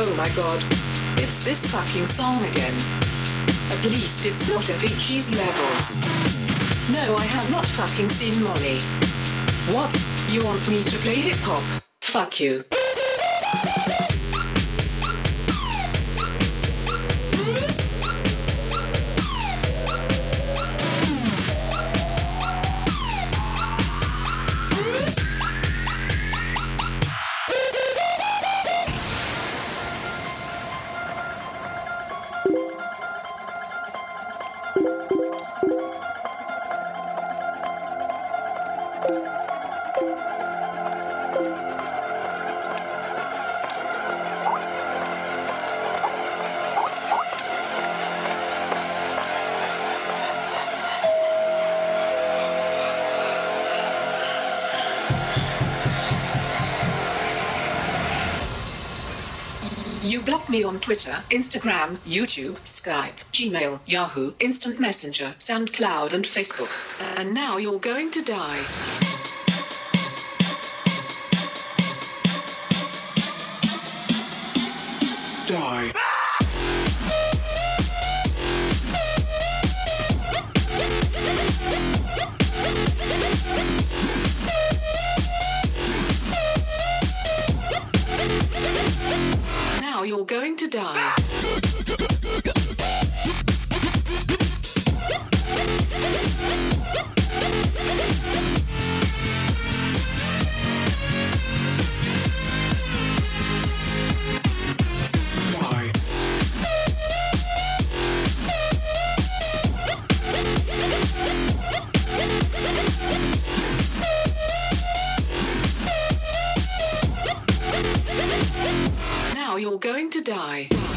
Oh my god. It's this fucking song again. At least it's not Avicii's levels. No, I have not fucking seen Molly. What? You want me to play hip hop? Fuck you. Twitter, Instagram, YouTube, Skype, Gmail, Yahoo, Instant Messenger, SoundCloud, and Facebook. And now you're going to die.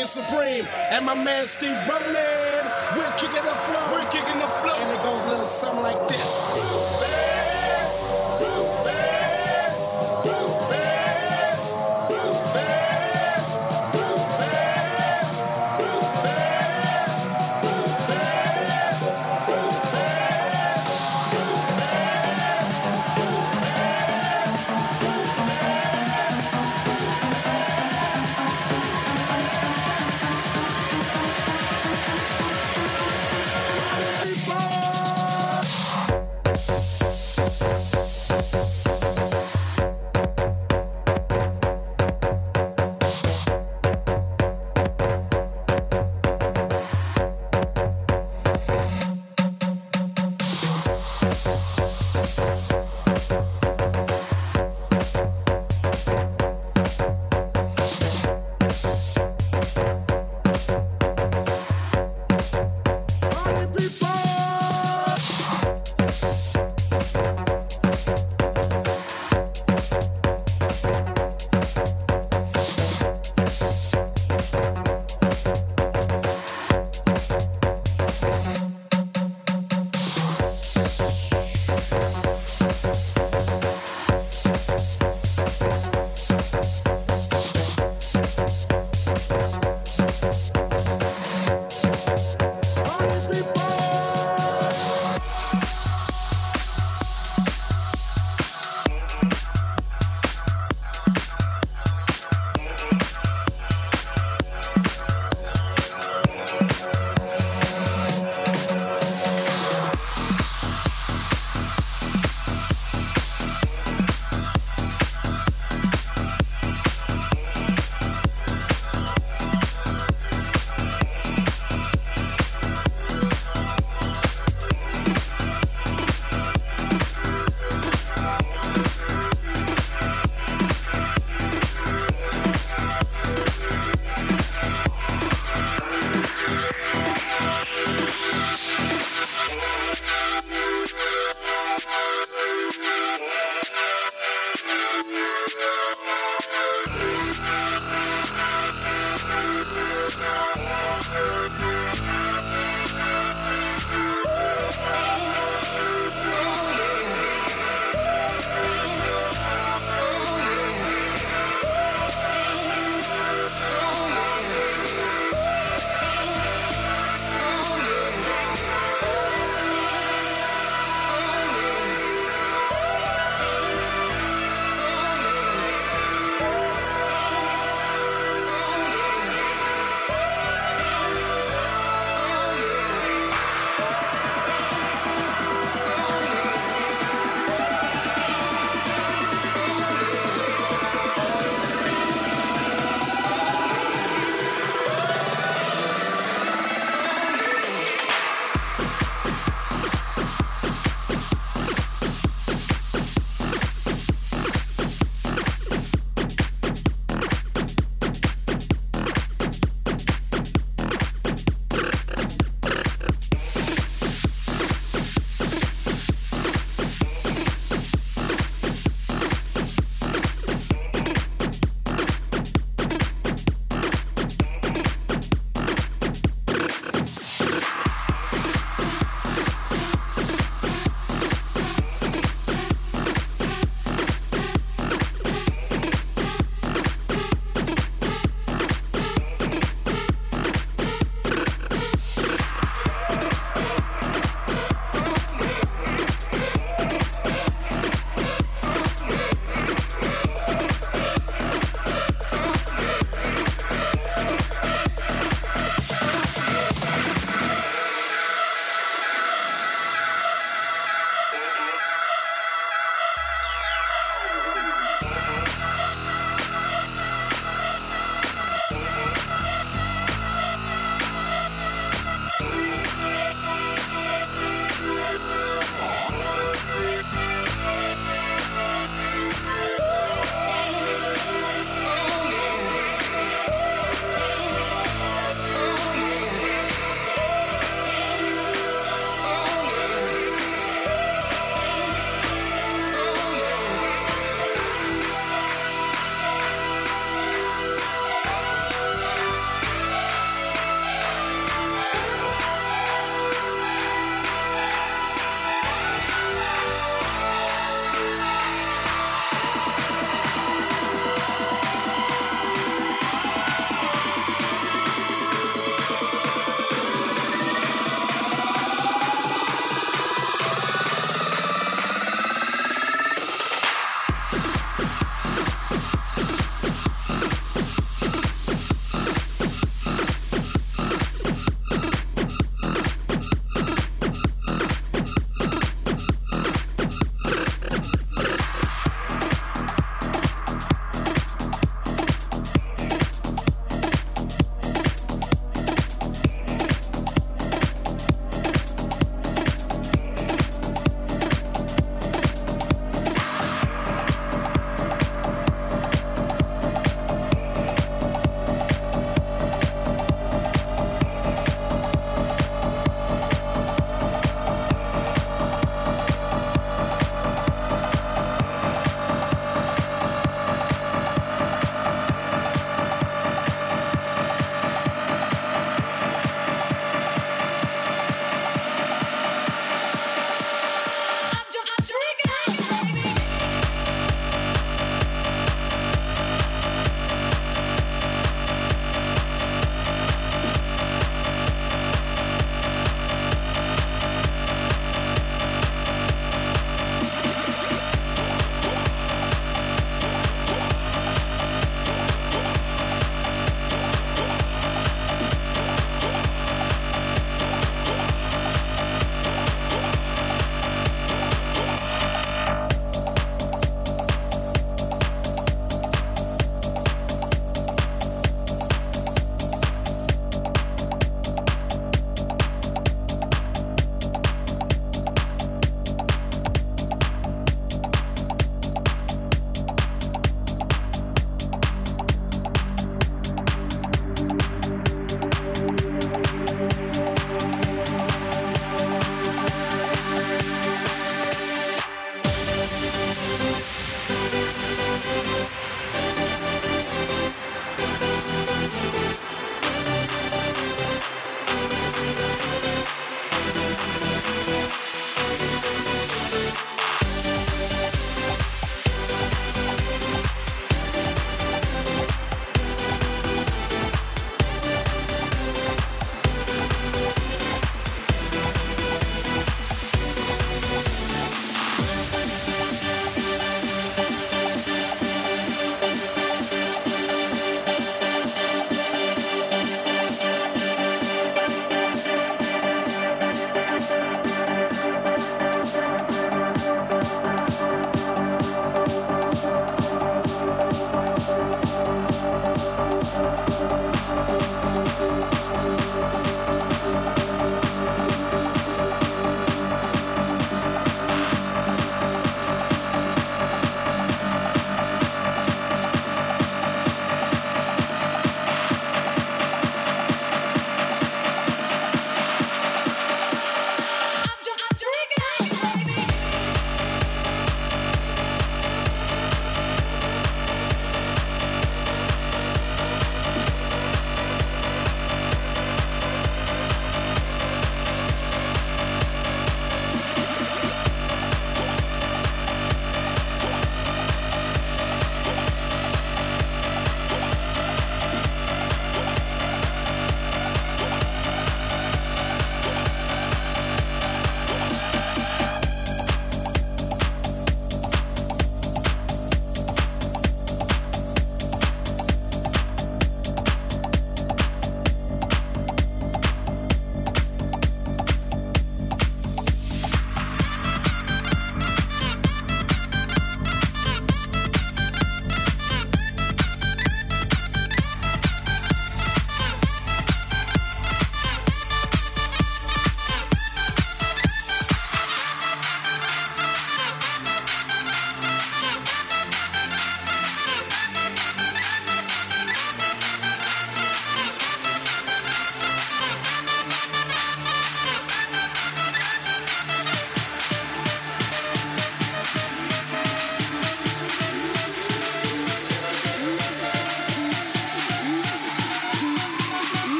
Brain supreme, and my man Steve Ronan.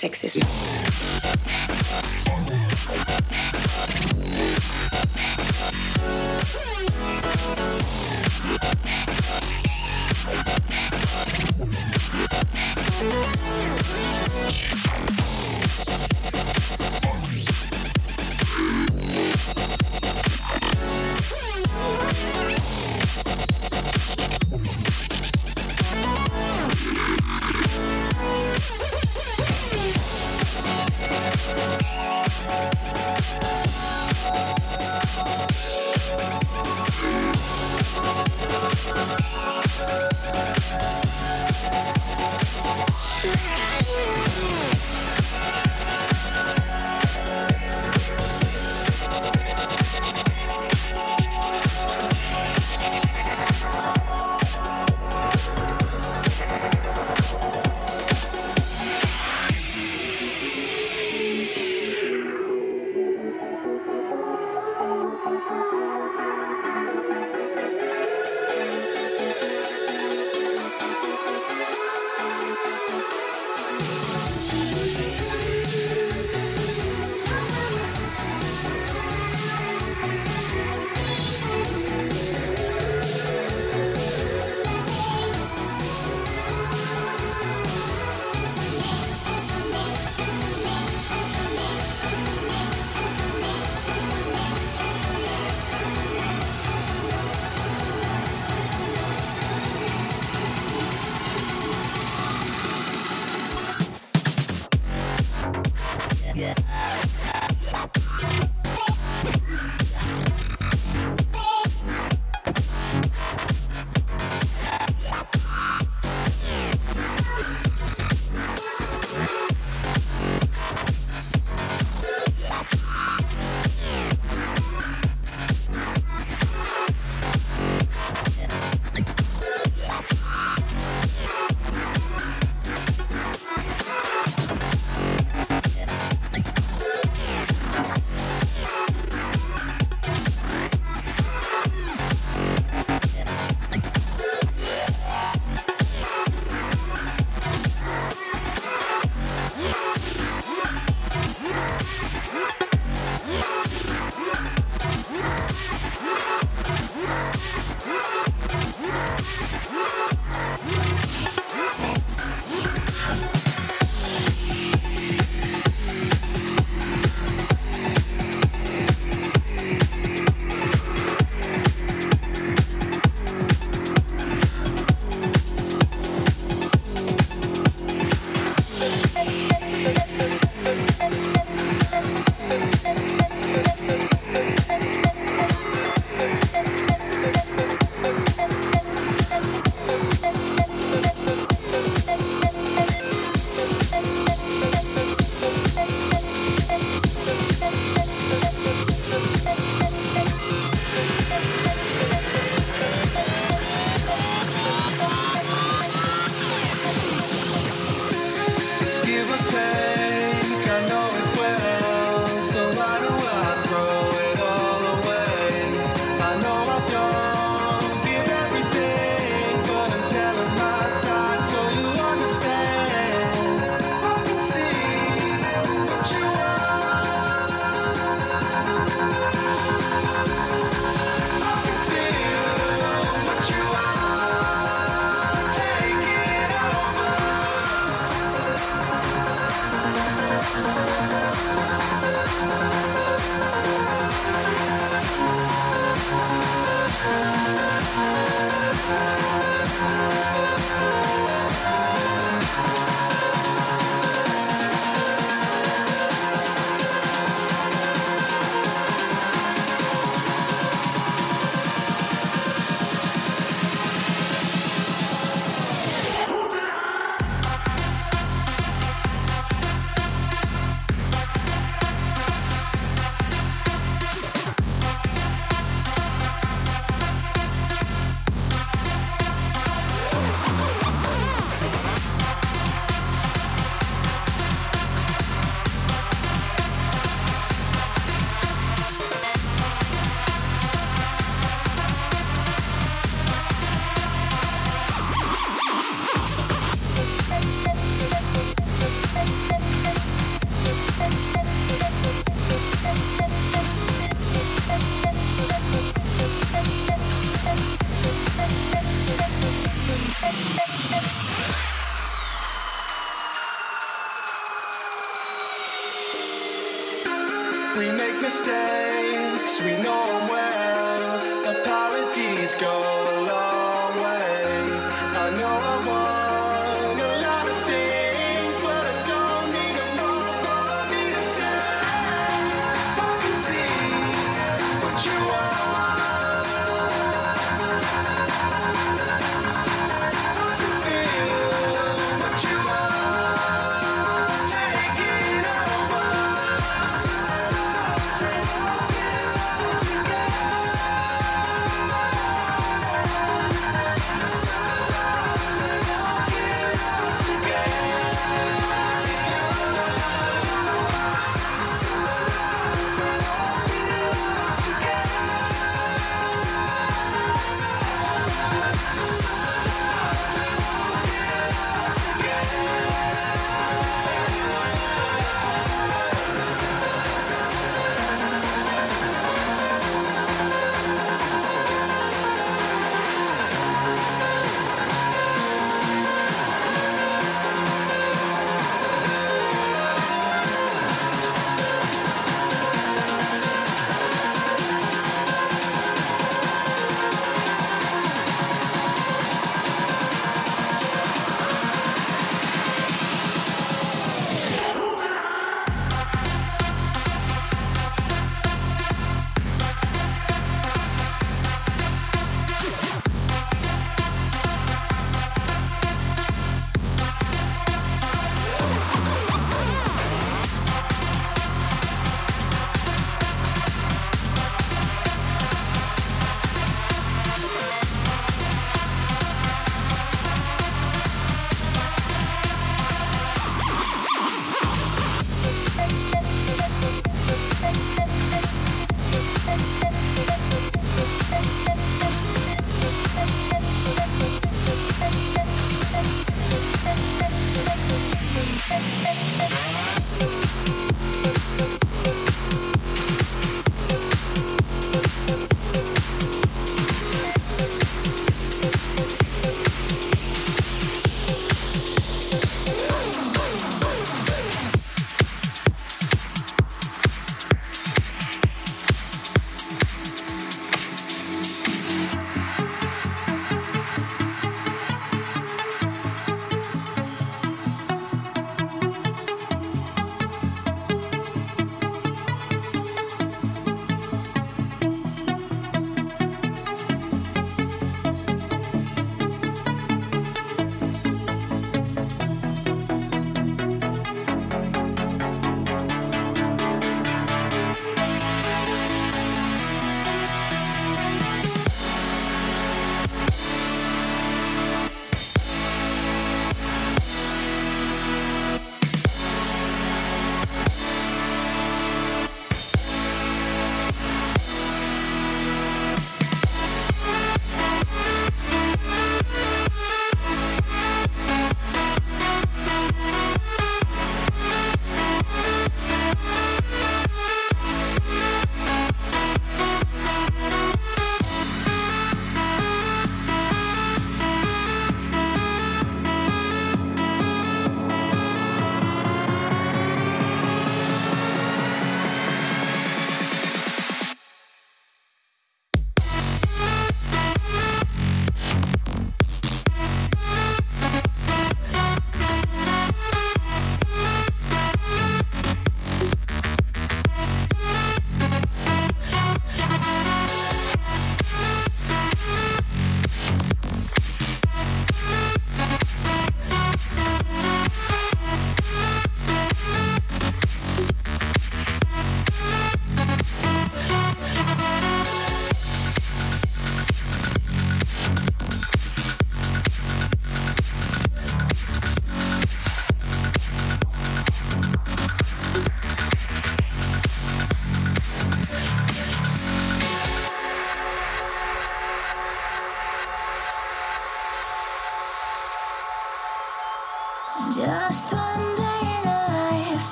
sexism.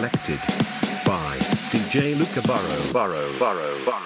selected by DJ Luca Burrow. Burrow, Burrow, Burrow.